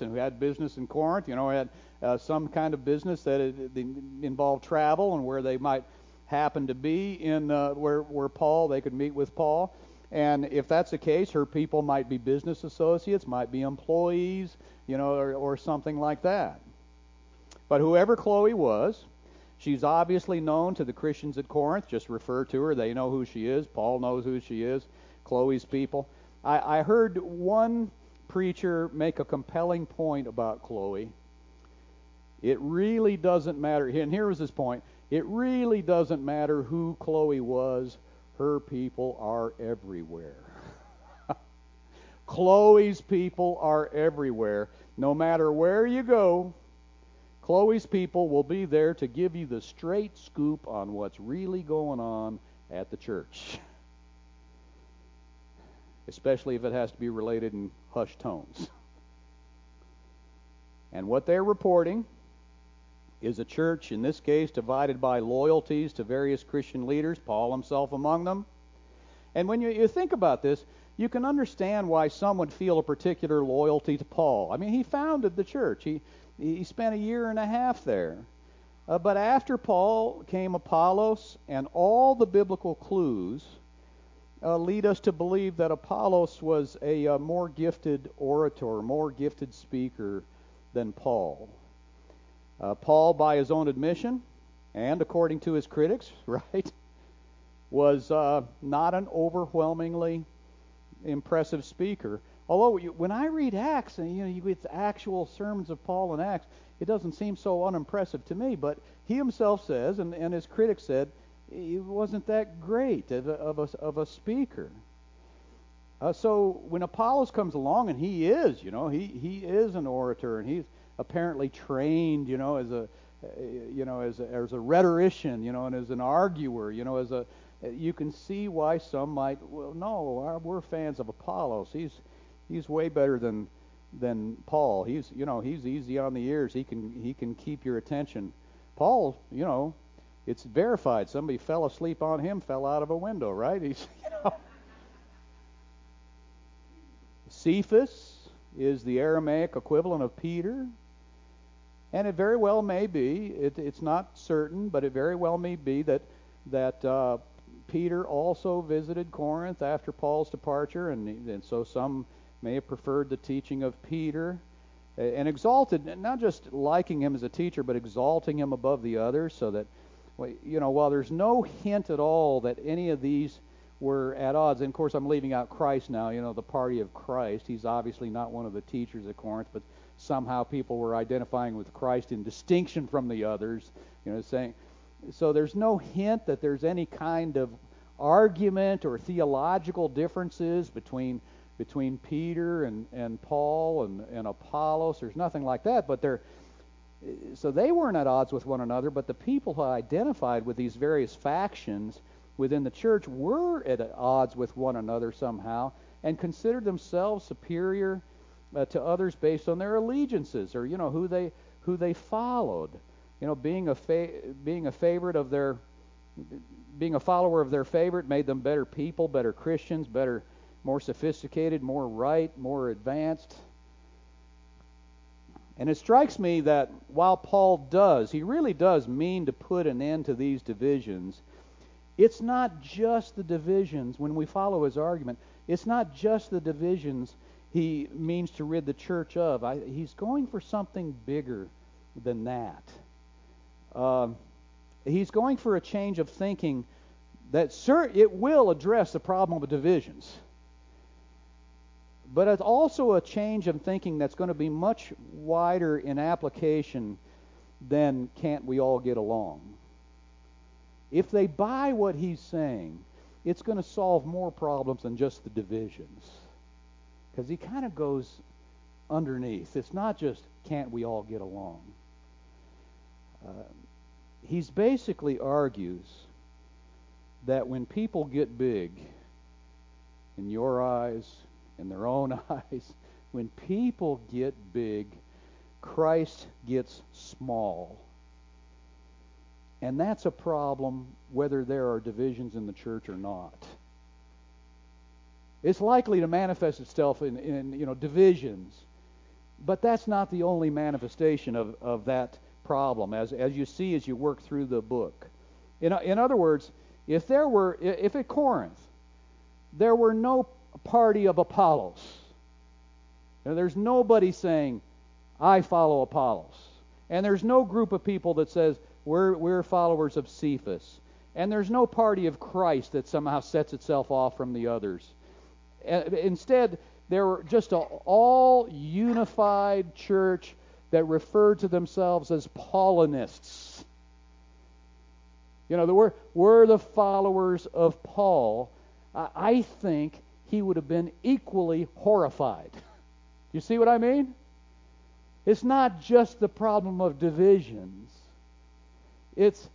and who had business in Corinth, you know, had uh, some kind of business that it, it involved travel and where they might happen to be in uh, where where Paul they could meet with Paul. And if that's the case, her people might be business associates, might be employees, you know, or, or something like that. But whoever Chloe was, she's obviously known to the Christians at Corinth. Just refer to her; they know who she is. Paul knows who she is. Chloe's people. I, I heard one preacher make a compelling point about Chloe. It really doesn't matter. And here was his point. It really doesn't matter who Chloe was. Her people are everywhere. Chloe's people are everywhere. No matter where you go, Chloe's people will be there to give you the straight scoop on what's really going on at the church. Especially if it has to be related in hushed tones. And what they're reporting is a church, in this case, divided by loyalties to various Christian leaders, Paul himself among them. And when you, you think about this, you can understand why some would feel a particular loyalty to Paul. I mean, he founded the church, he, he spent a year and a half there. Uh, but after Paul came Apollos, and all the biblical clues uh, lead us to believe that Apollos was a uh, more gifted orator, more gifted speaker than Paul. Uh, Paul, by his own admission, and according to his critics, right, was uh, not an overwhelmingly impressive speaker. Although when I read Acts, and you know, the actual sermons of Paul in Acts, it doesn't seem so unimpressive to me. But he himself says, and, and his critics said, he wasn't that great of a, of a, of a speaker. Uh, so when Apollos comes along, and he is, you know, he, he is an orator, and he's apparently trained, you know, as a you know, as a, as a rhetorician, you know, and as an arguer, you know, as a you can see why some might well no, we're fans of Apollos. He's he's way better than than Paul. He's you know, he's easy on the ears. He can he can keep your attention. Paul, you know, it's verified. Somebody fell asleep on him, fell out of a window, right? He's you know Cephas is the Aramaic equivalent of Peter. And it very well may be, it, it's not certain, but it very well may be that, that uh, Peter also visited Corinth after Paul's departure, and, and so some may have preferred the teaching of Peter and exalted, not just liking him as a teacher, but exalting him above the others, so that, you know, while there's no hint at all that any of these were at odds, and of course I'm leaving out Christ now, you know, the party of Christ. He's obviously not one of the teachers at Corinth, but somehow people were identifying with Christ in distinction from the others, you know, saying so there's no hint that there's any kind of argument or theological differences between between Peter and, and Paul and, and Apollos. There's nothing like that, but they're so they weren't at odds with one another, but the people who identified with these various factions within the church were at odds with one another somehow and considered themselves superior uh, to others based on their allegiances or you know who they who they followed. You know, being a fa- being a favorite of their being a follower of their favorite made them better people, better Christians, better more sophisticated, more right, more advanced. And it strikes me that while Paul does, he really does mean to put an end to these divisions, it's not just the divisions, when we follow his argument, it's not just the divisions he means to rid the church of. I, he's going for something bigger than that. Um, he's going for a change of thinking that, sir, it will address the problem of divisions. But it's also a change of thinking that's going to be much wider in application than can't we all get along. If they buy what he's saying, it's going to solve more problems than just the divisions because he kind of goes underneath. It's not just can't we all get along. Uh, he's basically argues that when people get big in your eyes, in their own eyes, when people get big, Christ gets small. And that's a problem whether there are divisions in the church or not. It's likely to manifest itself in, in you know divisions, but that's not the only manifestation of, of that problem, as, as you see as you work through the book. In, in other words, if there were, if at Corinth, there were no party of Apollos, there's nobody saying, I follow Apollos. And there's no group of people that says, we're, we're followers of Cephas. And there's no party of Christ that somehow sets itself off from the others. Instead, there were just an all unified church that referred to themselves as Paulinists. You know, we're the followers of Paul. I think he would have been equally horrified. You see what I mean? It's not just the problem of divisions. It's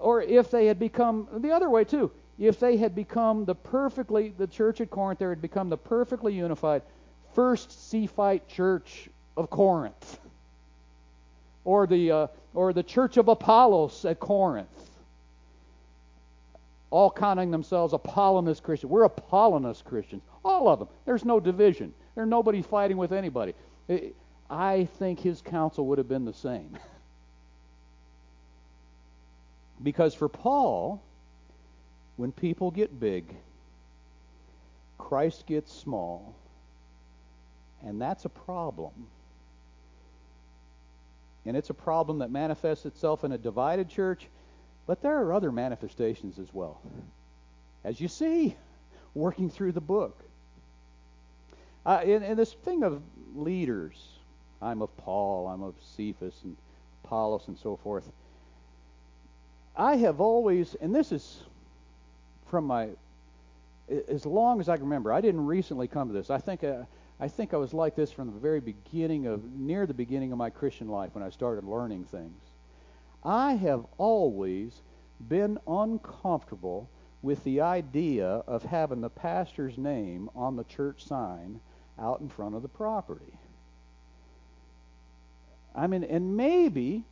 or if they had become the other way too, if they had become the perfectly the church at Corinth there had become the perfectly unified first Cephite church of Corinth. Or the uh, or the church of Apollos at Corinth. All counting themselves Apollinist Christians. We're Apollinist Christians. All of them. There's no division. There's nobody fighting with anybody. I think his counsel would have been the same. because for Paul, when people get big, Christ gets small, and that's a problem. And it's a problem that manifests itself in a divided church, but there are other manifestations as well. As you see, working through the book. Uh, and, and this thing of leaders, I'm of Paul, I'm of Cephas and Apollos and so forth. I have always, and this is from my, as long as I can remember, I didn't recently come to this. I think, uh, I think I was like this from the very beginning of, near the beginning of my Christian life when I started learning things. I have always been uncomfortable with the idea of having the pastor's name on the church sign out in front of the property. I mean, and maybe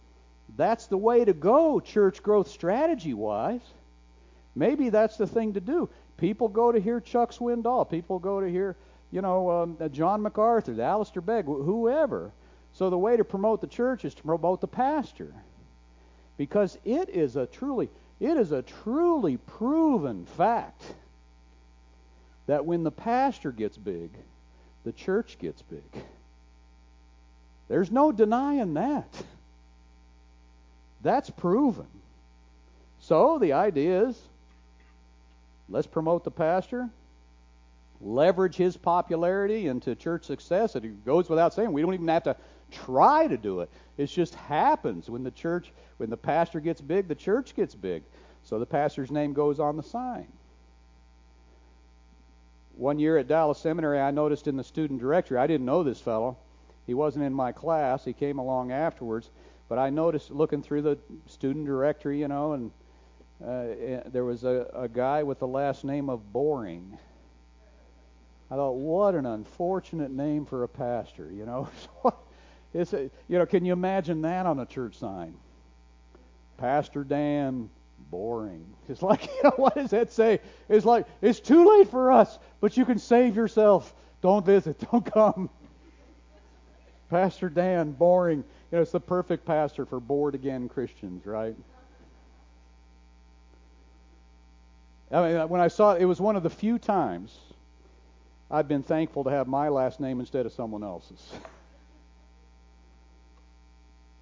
that's the way to go, church growth strategy wise. Maybe that's the thing to do. People go to hear Chuck Swindoll. People go to hear, you know, um, John MacArthur, Alistair Begg, whoever. So the way to promote the church is to promote the pastor, because it is a truly, it is a truly proven fact that when the pastor gets big, the church gets big. There's no denying that. That's proven. So the idea is let's promote the pastor, leverage his popularity into church success. It goes without saying. We don't even have to try to do it. It just happens when the church, when the pastor gets big, the church gets big. So the pastor's name goes on the sign. One year at Dallas Seminary, I noticed in the student directory, I didn't know this fellow. He wasn't in my class. He came along afterwards. But I noticed looking through the student directory, you know, and uh, eh, there was a, a guy with the last name of Boring. I thought, what an unfortunate name for a pastor, you know. it's a, you know, can you imagine that on a church sign? Pastor Dan boring. It's like, you know, what does that say? It's like, it's too late for us, but you can save yourself. Don't visit. Don't come. Pastor Dan, boring. You know, it's the perfect pastor for bored again Christians, right? I mean, uh, when I saw it, it was one of the few times I've been thankful to have my last name instead of someone else's.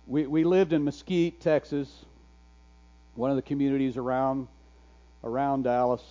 we we lived in Mesquite, Texas, one of the communities around around Dallas,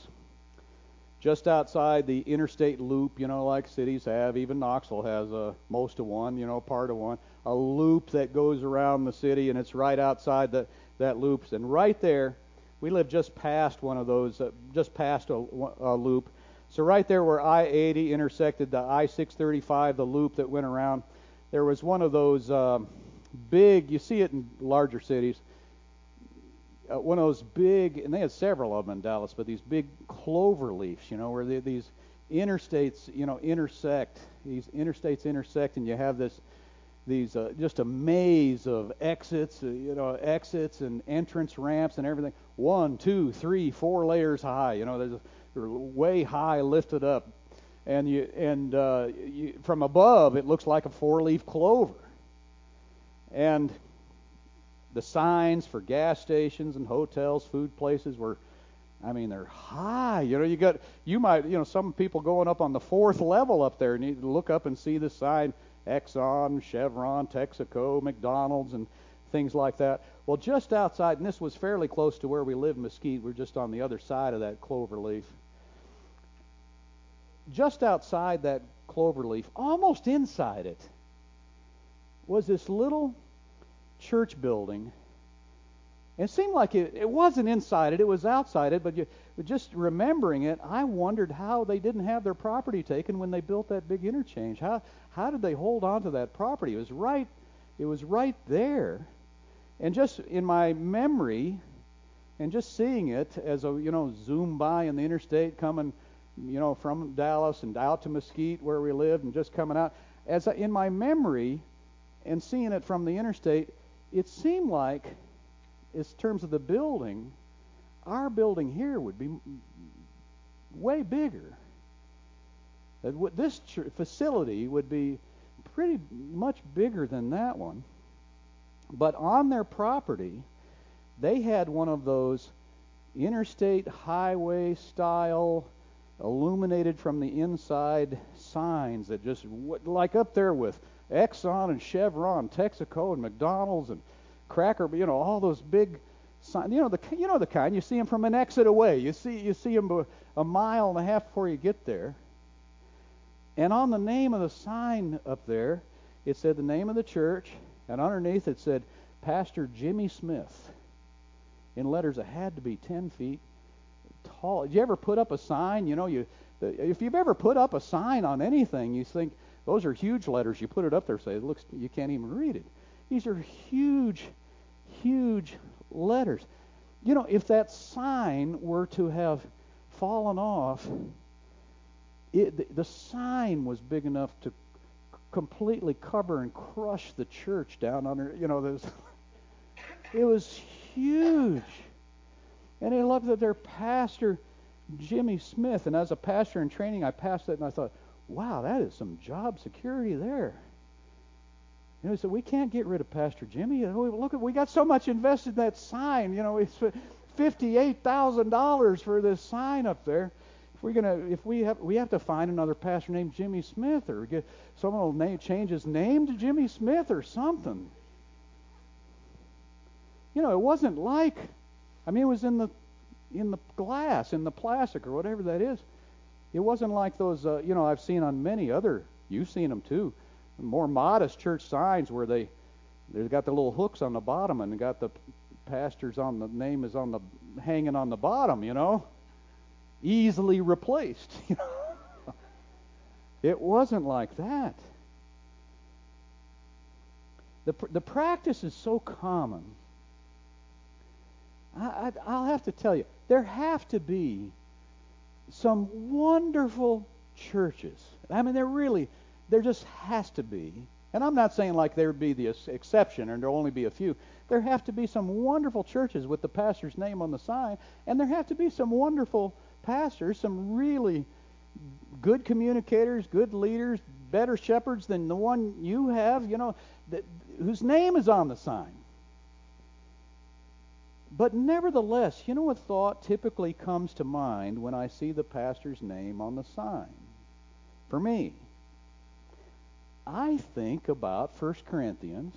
just outside the interstate loop, you know, like cities have. Even Knoxville has a most of one, you know, part of one. A loop that goes around the city, and it's right outside the, that loop. And right there, we live just past one of those, uh, just past a, a loop. So right there where I-80 intersected the I-635, the loop that went around, there was one of those um, big. You see it in larger cities uh, one of those big, and they had several of them in Dallas, but these big clover leaves, you know, where they, these interstates, you know, intersect. These interstates intersect, and you have this, these uh, just a maze of exits, uh, you know, exits and entrance ramps and everything. One, two, three, four layers high. You know, there's a, they're way high, lifted up. and you and uh, you, from above it looks like a four-leaf clover. And the signs for gas stations and hotels, food places were I mean, they're high. You know, you got you might you know some people going up on the fourth level up there, and you look up and see the sign Exxon, Chevron, Texaco, McDonald's, and things like that. Well, just outside, and this was fairly close to where we live, Mesquite. We're just on the other side of that clover leaf. Just outside that clover leaf, almost inside it, was this little church building it seemed like it, it wasn't inside it, it was outside it, but you, just remembering it, I wondered how they didn't have their property taken when they built that big interchange. How, how did they hold on to that property? It was right, it was right there. And just in my memory, and just seeing it as a you know zoom by in the interstate coming you know from Dallas and out to Mesquite where we lived and just coming out as in my memory and seeing it from the interstate it seemed like in terms of the building, our building here would be way bigger. This facility would be pretty much bigger than that one. But on their property, they had one of those interstate highway style illuminated from the inside signs that just like up there with Exxon and Chevron, Texaco and McDonald's and cracker, you know, all those big signs. You know the you know the kind you see them from an exit away. You see you see them a, a mile and a half before you get there. And on the name of the sign up there, it said the name of the church, and underneath it said Pastor Jimmy Smith in letters that had to be 10 feet tall. Did you ever put up a sign? You know, you if you've ever put up a sign on anything, you think those are huge letters. You put it up there, say it looks you can't even read it. These are huge, huge letters. You know, if that sign were to have fallen off, it, the, the sign was big enough to completely cover and crush the church down under. You know, it was huge. And I love at their pastor, Jimmy Smith, and as a pastor in training, I passed that and I thought, wow, that is some job security there. You know, he said, we can't get rid of Pastor Jimmy. Look, we got so much invested in that sign. You know, it's fifty-eight thousand dollars for this sign up there. If we're gonna, if we have, we have to find another pastor named Jimmy Smith, or get someone will name, change his name to Jimmy Smith or something. You know, it wasn't like, I mean, it was in the in the glass, in the plastic, or whatever that is. It wasn't like those, uh, you know, I've seen on many other. You've seen them too more modest church signs where they they've got the little hooks on the bottom and got the pastors on the name is on the hanging on the bottom, you know, easily replaced. You know, it wasn't like that. The the practice is so common. I, I, will have to tell you, there have to be some wonderful churches. I mean, there really there just has to be, and I'm not saying like there would be the exception and there'll only be a few. There have to be some wonderful churches with the pastor's name on the sign, and there have to be some wonderful pastors, some really good communicators, good leaders, better shepherds than the one you have, you know, that, whose name is on the sign. But nevertheless, you know what thought typically comes to mind when I see the pastor's name on the sign? For me, I think about 1 Corinthians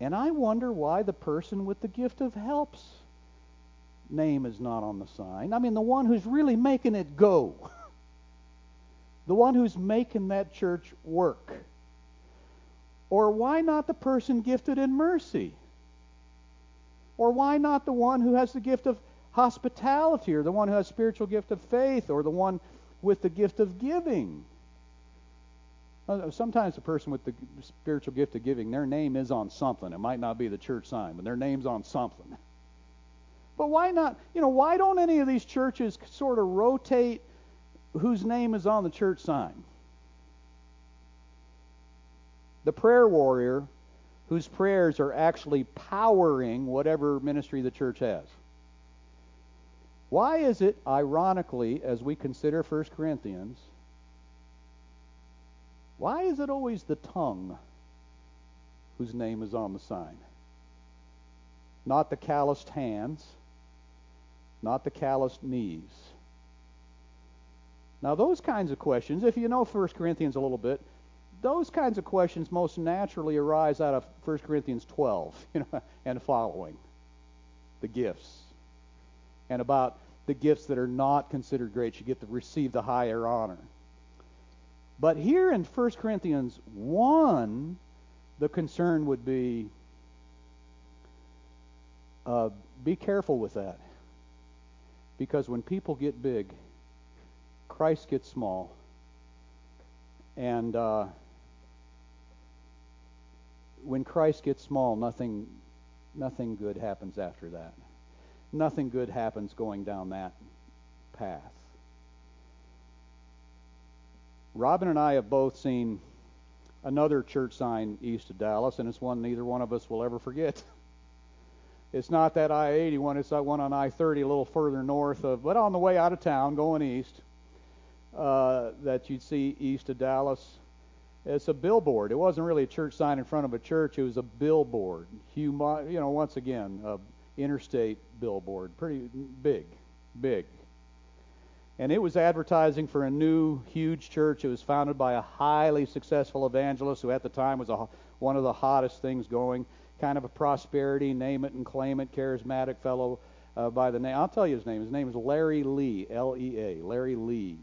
and I wonder why the person with the gift of helps name is not on the sign. I mean, the one who's really making it go, the one who's making that church work. Or why not the person gifted in mercy? Or why not the one who has the gift of hospitality, or the one who has spiritual gift of faith, or the one with the gift of giving. Uh, sometimes the person with the spiritual gift of giving, their name is on something. It might not be the church sign, but their name's on something. But why not? You know, why don't any of these churches sort of rotate whose name is on the church sign? The prayer warrior whose prayers are actually powering whatever ministry the church has. Why is it, ironically, as we consider 1 Corinthians, why is it always the tongue whose name is on the sign? Not the calloused hands, not the calloused knees. Now, those kinds of questions, if you know 1 Corinthians a little bit, those kinds of questions most naturally arise out of 1 Corinthians 12 you know, and following the gifts and about the gifts that are not considered great. You get to receive the higher honor. But here in 1 Corinthians 1, the concern would be uh, be careful with that. Because when people get big, Christ gets small. And uh, when Christ gets small, nothing, nothing good happens after that. Nothing good happens going down that path. Robin and I have both seen another church sign east of Dallas, and it's one neither one of us will ever forget. It's not that I 80 one, it's that one on I 30 a little further north of, but on the way out of town going east, uh, that you'd see east of Dallas. It's a billboard. It wasn't really a church sign in front of a church, it was a billboard. Humo- you know, once again, a interstate billboard. Pretty big, big. And it was advertising for a new, huge church. It was founded by a highly successful evangelist who at the time was a, one of the hottest things going. Kind of a prosperity, name it and claim it, charismatic fellow uh, by the name. I'll tell you his name. His name is Larry Lea, L E A, Larry Lea.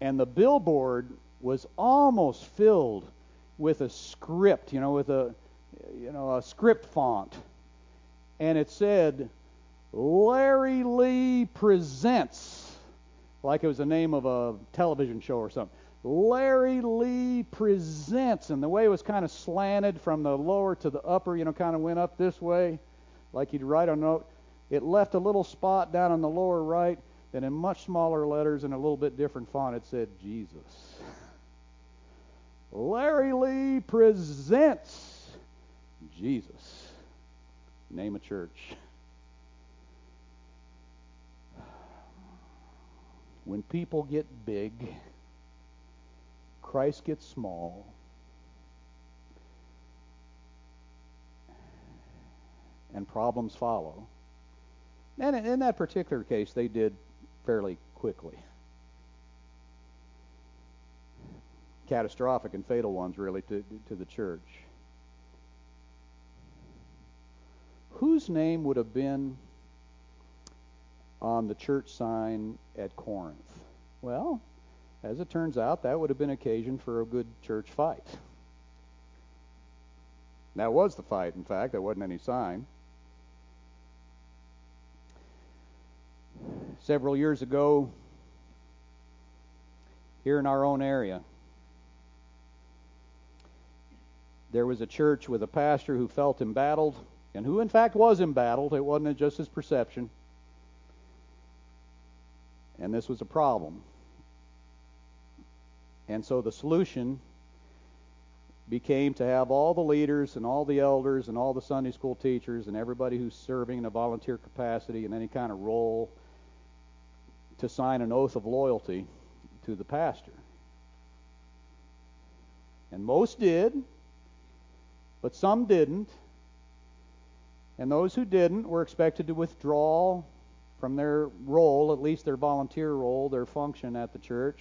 And the billboard was almost filled with a script, you know, with a, you know, a script font. And it said, Larry Lea presents like it was the name of a television show or something. Larry Lea presents, and the way it was kind of slanted from the lower to the upper, you know, kind of went up this way, like you'd write a note. It left a little spot down on the lower right, and in much smaller letters and a little bit different font, it said Jesus. Larry Lea presents Jesus. Name a church. When people get big, Christ gets small. And problems follow. And in that particular case, they did fairly quickly. Catastrophic and fatal ones, really, to, to the church. Whose name would have been on the church sign at Corinth? Well, as it turns out, that would have been occasion for a good church fight. That was the fight, in fact. There wasn't any sign. Several years ago, here in our own area, there was a church with a pastor who felt embattled, and who in fact was embattled. It wasn't just his perception. And this was a problem. And so the solution became to have all the leaders and all the elders and all the Sunday school teachers and everybody who's serving in a volunteer capacity in any kind of role to sign an oath of loyalty to the pastor. And most did, but some didn't. And those who didn't were expected to withdraw from their role, at least their volunteer role, their function at the church.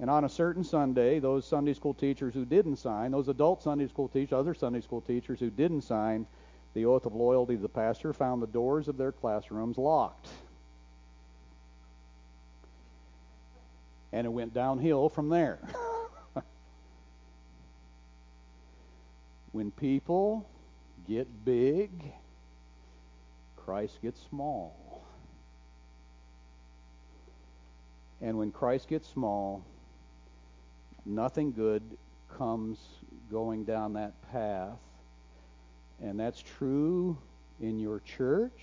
And on a certain Sunday, those Sunday school teachers who didn't sign, those adult Sunday school teachers, other Sunday school teachers who didn't sign the oath of loyalty to the pastor, found the doors of their classrooms locked. And it went downhill from there. when people get big, Christ gets small. And when Christ gets small, nothing good comes going down that path. And that's true in your church,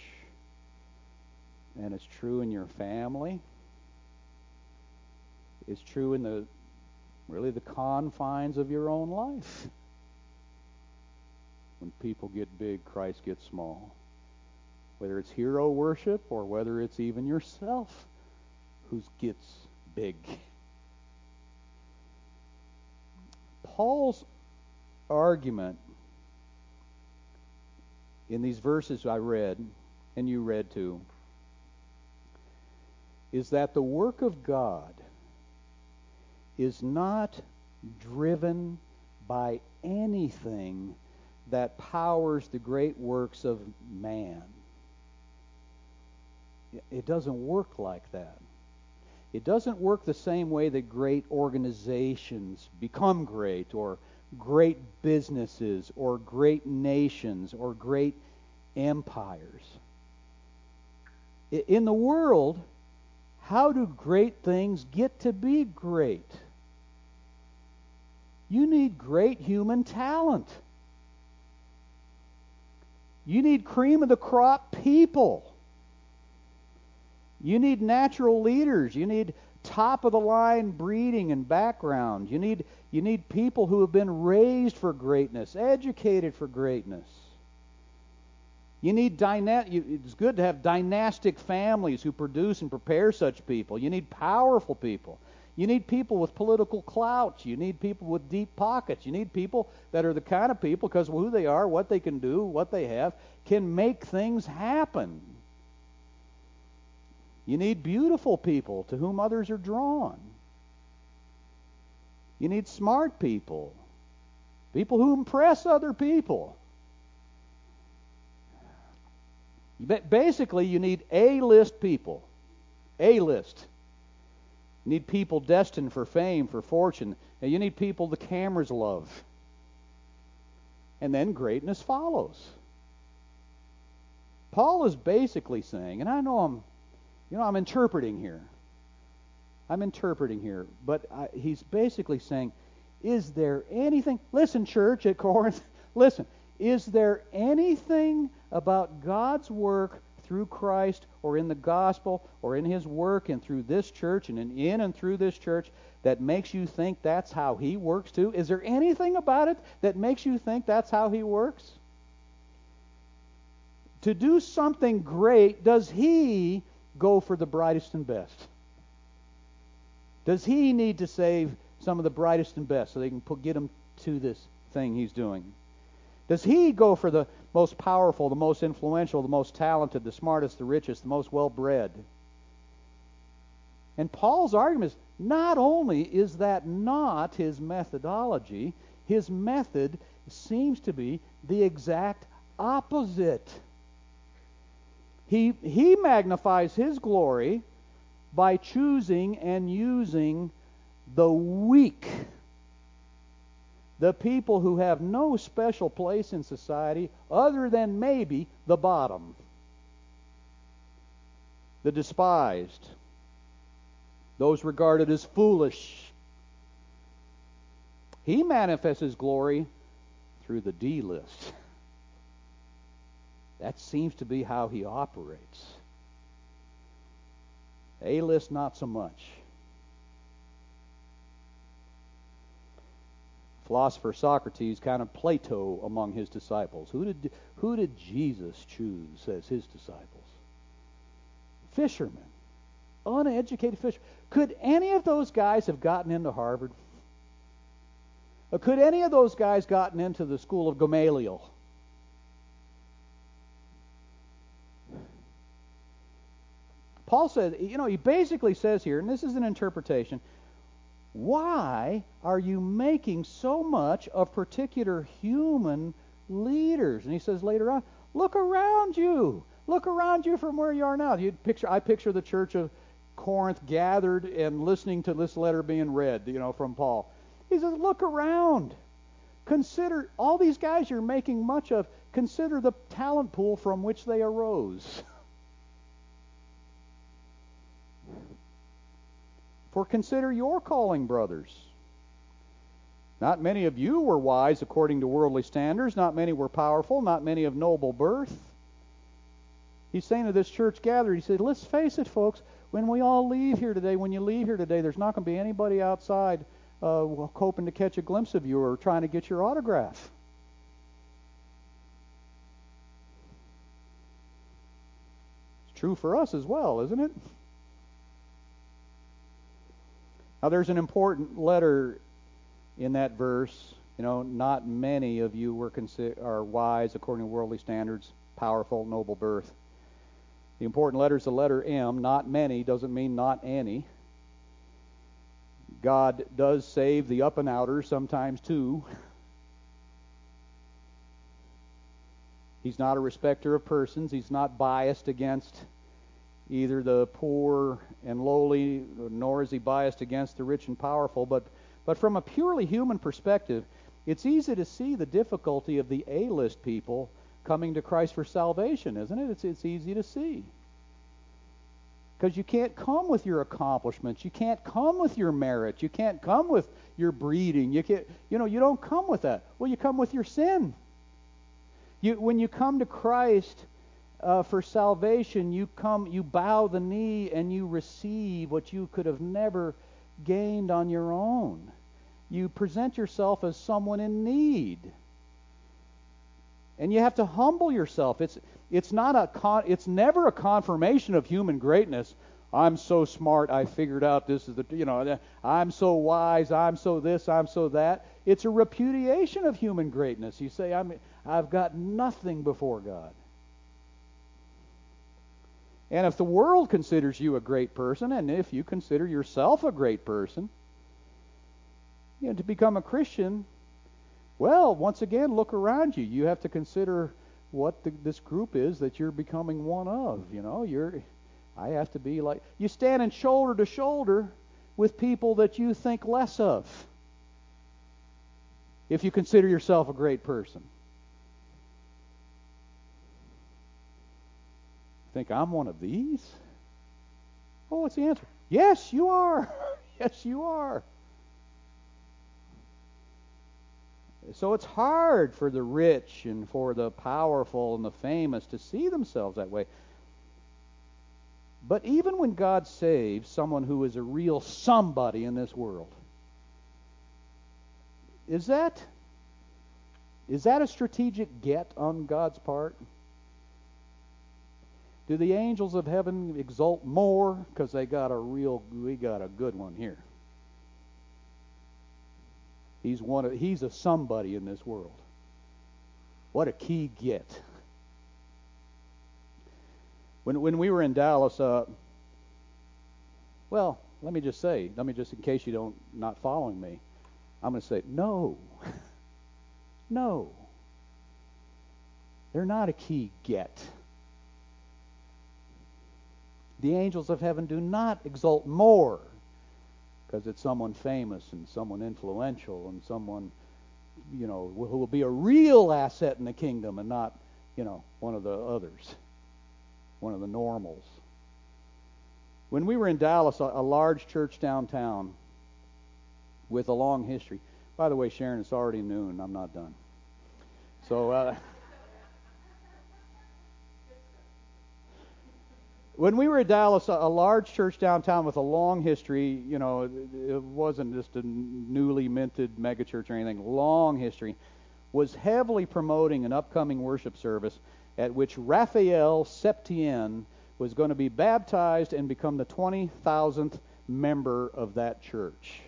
and it's true in your family. It's true in the really the confines of your own life. When people get big, Christ gets small. whether it's hero worship or whether it's even yourself who gets big. Paul's argument in these verses I read, and you read too, is that the work of God is not driven by anything that powers the great works of man. It doesn't work like that. It doesn't work the same way that great organizations become great, or great businesses, or great nations, or great empires. In the world, how do great things get to be great? You need great human talent. You need cream of the crop people. You need natural leaders. You need top of the line breeding and background. You need you need people who have been raised for greatness, educated for greatness. You need dyna- it's good to have dynastic families who produce and prepare such people. You need powerful people. You need people with political clout. You need people with deep pockets. You need people that are the kind of people, because of who they are, what they can do, what they have, can make things happen. You need beautiful people to whom others are drawn. You need smart people, people who impress other people. Basically, you need A list people. A list. You need people destined for fame, for fortune. And you need people the cameras love. And then greatness follows. Paul is basically saying, and I know I'm, you know, I'm interpreting here. I'm interpreting here, but I, he's basically saying, is there anything? Listen, church at Corinth, listen. Is there anything about God's work through Christ or in the gospel or in his work and through this church and in, and through this church that makes you think that's how he works too? Is there anything about it that makes you think that's how he works? To do something great, does he go for the brightest and best? Does he need to save some of the brightest and best so they can put, get him to this thing he's doing? Does he go for the most powerful, the most influential, the most talented, the smartest, the richest, the most well bred? And Paul's argument is not only is that not his methodology, his method seems to be the exact opposite. He, he magnifies his glory by choosing and using the weak the people who have no special place in society other than maybe the bottom, the despised, those regarded as foolish. He manifests his glory through the D list. That seems to be how he operates. A list, not so much. Philosopher Socrates counted Plato among his disciples. Who did, who did Jesus choose as his disciples? Fishermen. Uneducated fishermen. Could any of those guys have gotten into Harvard? Or could any of those guys gotten into the school of Gamaliel? Paul says, you know, he basically says here, and this is an interpretation, why are you making so much of particular human leaders? And he says later on, look around you. Look around you from where you are now. You picture I picture the church of Corinth gathered and listening to this letter being read, you know, from Paul. He says, look around. Consider all these guys you're making much of, consider the talent pool from which they arose. For consider your calling, brothers. Not many of you were wise according to worldly standards. Not many were powerful. Not many of noble birth. He's saying to this church gathered, he said, let's face it, folks, when we all leave here today, when you leave here today, there's not going to be anybody outside uh, hoping to catch a glimpse of you or trying to get your autograph. It's true for us as well, isn't it? Now, there's an important letter in that verse. You know, not many of you were consider, are wise according to worldly standards, powerful, noble birth. The important letter is the letter M. Not many doesn't mean not any. God does save the up and outers sometimes too. He's not a respecter of persons. He's not biased against either the poor and lowly, nor is he biased against the rich and powerful. But, but from a purely human perspective, it's easy to see the difficulty of the A list people coming to Christ for salvation, isn't it? It's, it's easy to see. Because you can't come with your accomplishments. You can't come with your merit. You can't come with your breeding. You can't, you know, you don't come with that. Well, you come with your sin. You, when you come to Christ uh, for salvation, you come, you bow the knee and you receive what you could have never gained on your own. You present yourself as someone in need. And you have to humble yourself. It's, it's, not a con, it's never a confirmation of human greatness. I'm so smart, I figured out this is the, you know, I'm so wise, I'm so this, I'm so that. It's a repudiation of human greatness. You say, I'm, I've got nothing before God. And if the world considers you a great person, and if you consider yourself a great person, you know, to become a Christian, well, once again, look around you. You have to consider what the, this group is that you're becoming one of. You know, you're. I have to be like you standing shoulder to shoulder with people that you think less of. If you consider yourself a great person. Think I'm one of these? Oh, what's the answer? Yes, you are. yes, you are. So it's hard for the rich and for the powerful and the famous to see themselves that way. But even when God saves someone who is a real somebody in this world, is that is that a strategic get on God's part? Do the angels of heaven exult more because they got a real we got a good one here? He's one of, he's a somebody in this world. What a key get. When when we were in Dallas, uh, well, let me just say, let me just in case you don't not following me, I'm going to say no, no. They're not a key get. The angels of heaven do not exult more because it's someone famous and someone influential and someone, you know, who will be a real asset in the kingdom and not, you know, one of the others, one of the normals. When we were in Dallas, a, large church downtown with a long history. By the way, Sharon, it's already noon. I'm not done. So. Uh, When we were at Dallas, a large church downtown with a long history, you know, it wasn't just a newly minted megachurch or anything, long history, was heavily promoting an upcoming worship service at which Rafael Septien was going to be baptized and become the 20,000th member of that church.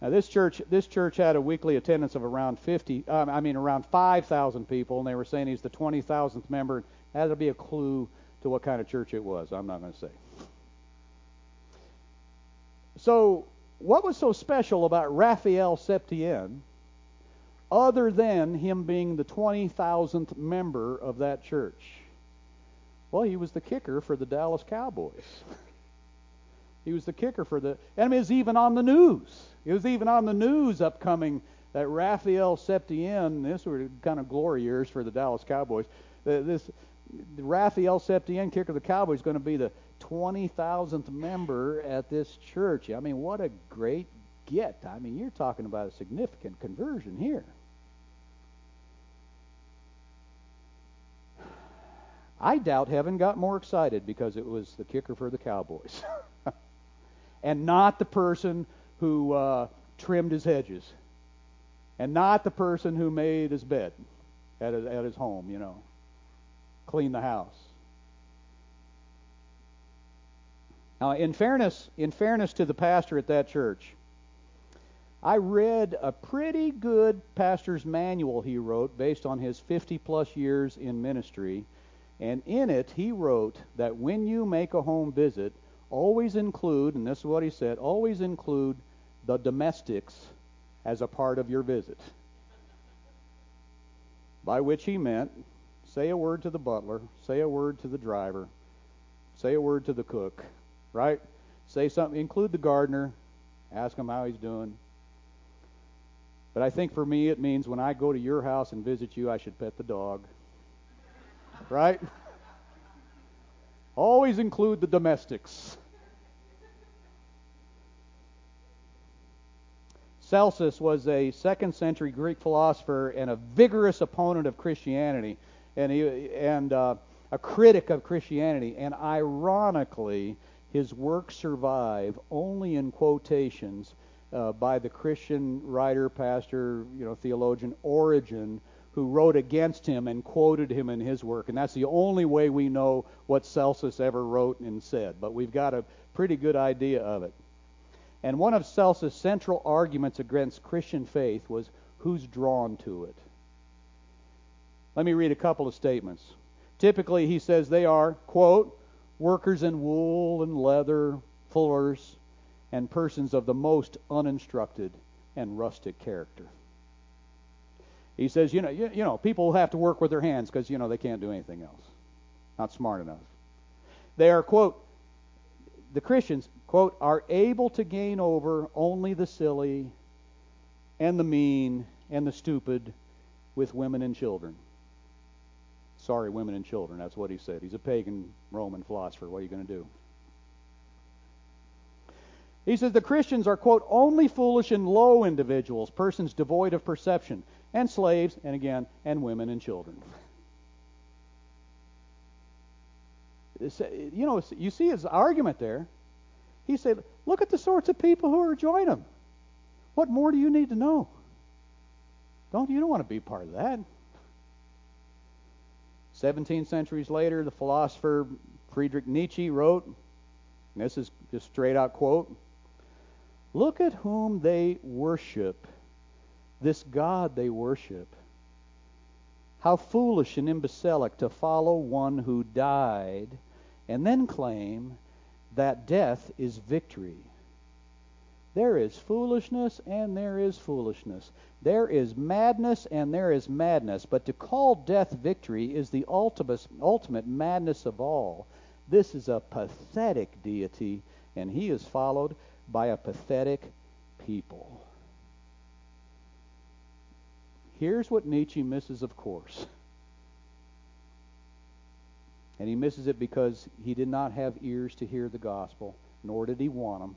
Now this church, this church had a weekly attendance of around 50, um, I mean around 5,000 people, and they were saying he's the 20,000th member. That'll be a clue to what kind of church it was. I'm not going to say. So, what was so special about Rafael Septien other than him being the 20,000th member of that church? Well, he was the kicker for the Dallas Cowboys. he was the kicker for the, and it was even on the news. It was even on the news upcoming that Rafael Septien, this were kind of glory years for the Dallas Cowboys. This Rafael Septien, kicker of the Cowboys, is going to be the 20,000th member at this church. I mean, what a great get. I mean, you're talking about a significant conversion here. I doubt heaven got more excited because it was the kicker for the Cowboys and not the person who uh, trimmed his hedges and not the person who made his bed at his, at his home, you know clean the house. Now, in fairness, in fairness to the pastor at that church, I read a pretty good pastor's manual he wrote based on his 50 plus years in ministry. And in it, he wrote that when you make a home visit, always include, and this is what he said, always include the domestics as a part of your visit. By which he meant say a word to the butler, say a word to the driver, say a word to the cook, right? Say something, include the gardener, ask him how he's doing. But I think for me, it means when I go to your house and visit you, I should pet the dog. Right? Always include the domestics. Celsus was a second century Greek philosopher and a vigorous opponent of Christianity and, he, and uh, a critic of Christianity. And ironically, his works survive only in quotations uh, by the Christian writer, pastor, you know, theologian Origen, who wrote against him and quoted him in his work. And that's the only way we know what Celsus ever wrote and said. But we've got a pretty good idea of it. And one of Celsus' central arguments against Christian faith was who's drawn to it. Let me read a couple of statements. Typically, he says they are, quote, workers in wool and leather, fullers, and persons of the most uninstructed and rustic character. He says, you know, you, you know, people have to work with their hands because you know they can't do anything else. Not smart enough. They are quote the Christians quote are able to gain over only the silly and the mean and the stupid with women and children. Sorry, women and children. That's what he said. He's a pagan Roman philosopher. What are you going to do? He says the Christians are, quote, only foolish and low individuals, persons devoid of perception, and slaves, and again, and women and children. Uh, you know, you see his argument there. He said, look at the sorts of people who are joining him. What more do you need to know? Don't you don't want to be part of that? 17 centuries later, the philosopher Friedrich Nietzsche wrote, this is just straight out quote, Look at whom they worship, this God they worship. How foolish and imbecilic to follow one who died and then claim that death is victory. There is foolishness and there is foolishness. There is madness and there is madness. But to call death victory is the ultimate, ultimate madness of all. This is a pathetic deity, and he is followed by a pathetic people. Here's what Nietzsche misses, of course. And he misses it because he did not have ears to hear the gospel, nor did he want them.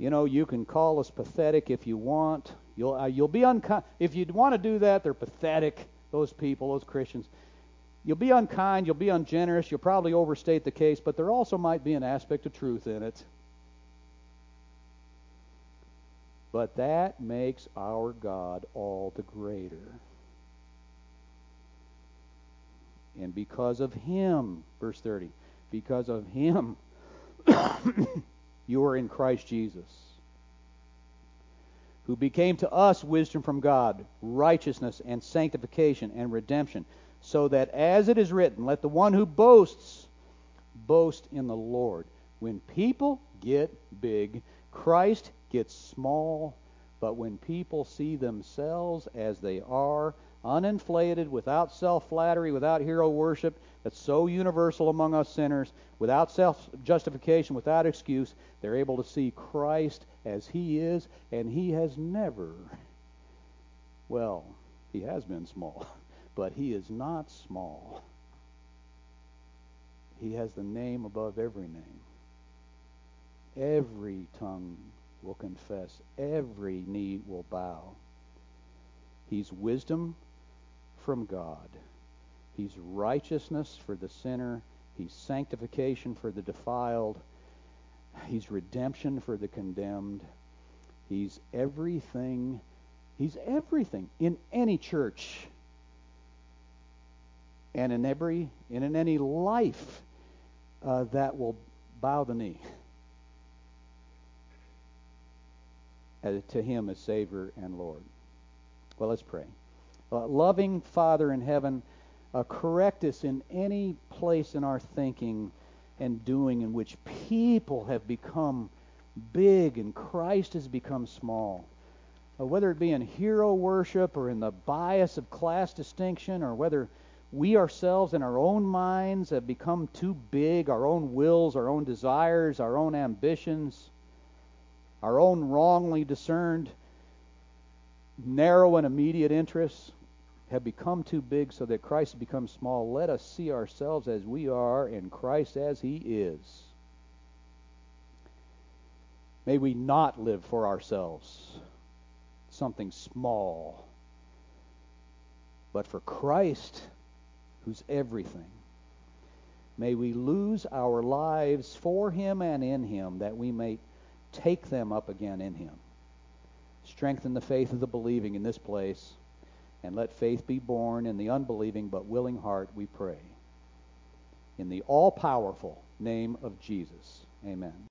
You know, you can call us pathetic if you want. You'll uh, you'll be unkind if you want to do that. They're pathetic. Those people, those Christians. You'll be unkind, you'll be ungenerous, you'll probably overstate the case, but there also might be an aspect of truth in it. But that makes our God all the greater. And because of him, verse 30, because of him, you are in Christ Jesus, who became to us wisdom from God, righteousness and sanctification and redemption so that as it is written, let the one who boasts boast in the Lord. When people get big, Christ gets small, but when people see themselves as they are, uninflated, without self flattery, without hero worship, that's so universal among us sinners, without self justification, without excuse, they're able to see Christ as He is, and He has never, well, He has been small. but he is not small. He has the name above every name. Every tongue will confess, every knee will bow. He's wisdom from God. He's righteousness for the sinner. He's sanctification for the defiled. He's redemption for the condemned. He's everything. He's everything in any church and in every and in any life uh, that will bow the knee to Him as Savior and Lord. Well, let's pray. Uh, loving Father in heaven, uh, correct us in any place in our thinking and doing in which people have become big and Christ has become small. Uh, whether it be in hero worship or in the bias of class distinction, or whether we ourselves in our own minds have become too big, our own wills, our own desires, our own ambitions, our own wrongly discerned narrow and immediate interests have become too big so that Christ has become small. Let us see ourselves as we are and Christ as he is. May we not live for ourselves, something small, but for Christ, who's everything. May we lose our lives for him and in him that we may take them up again in him. Strengthen the faith of the believing in this place, and let faith be born in the unbelieving but willing heart, we pray. In the all powerful name of Jesus. Amen.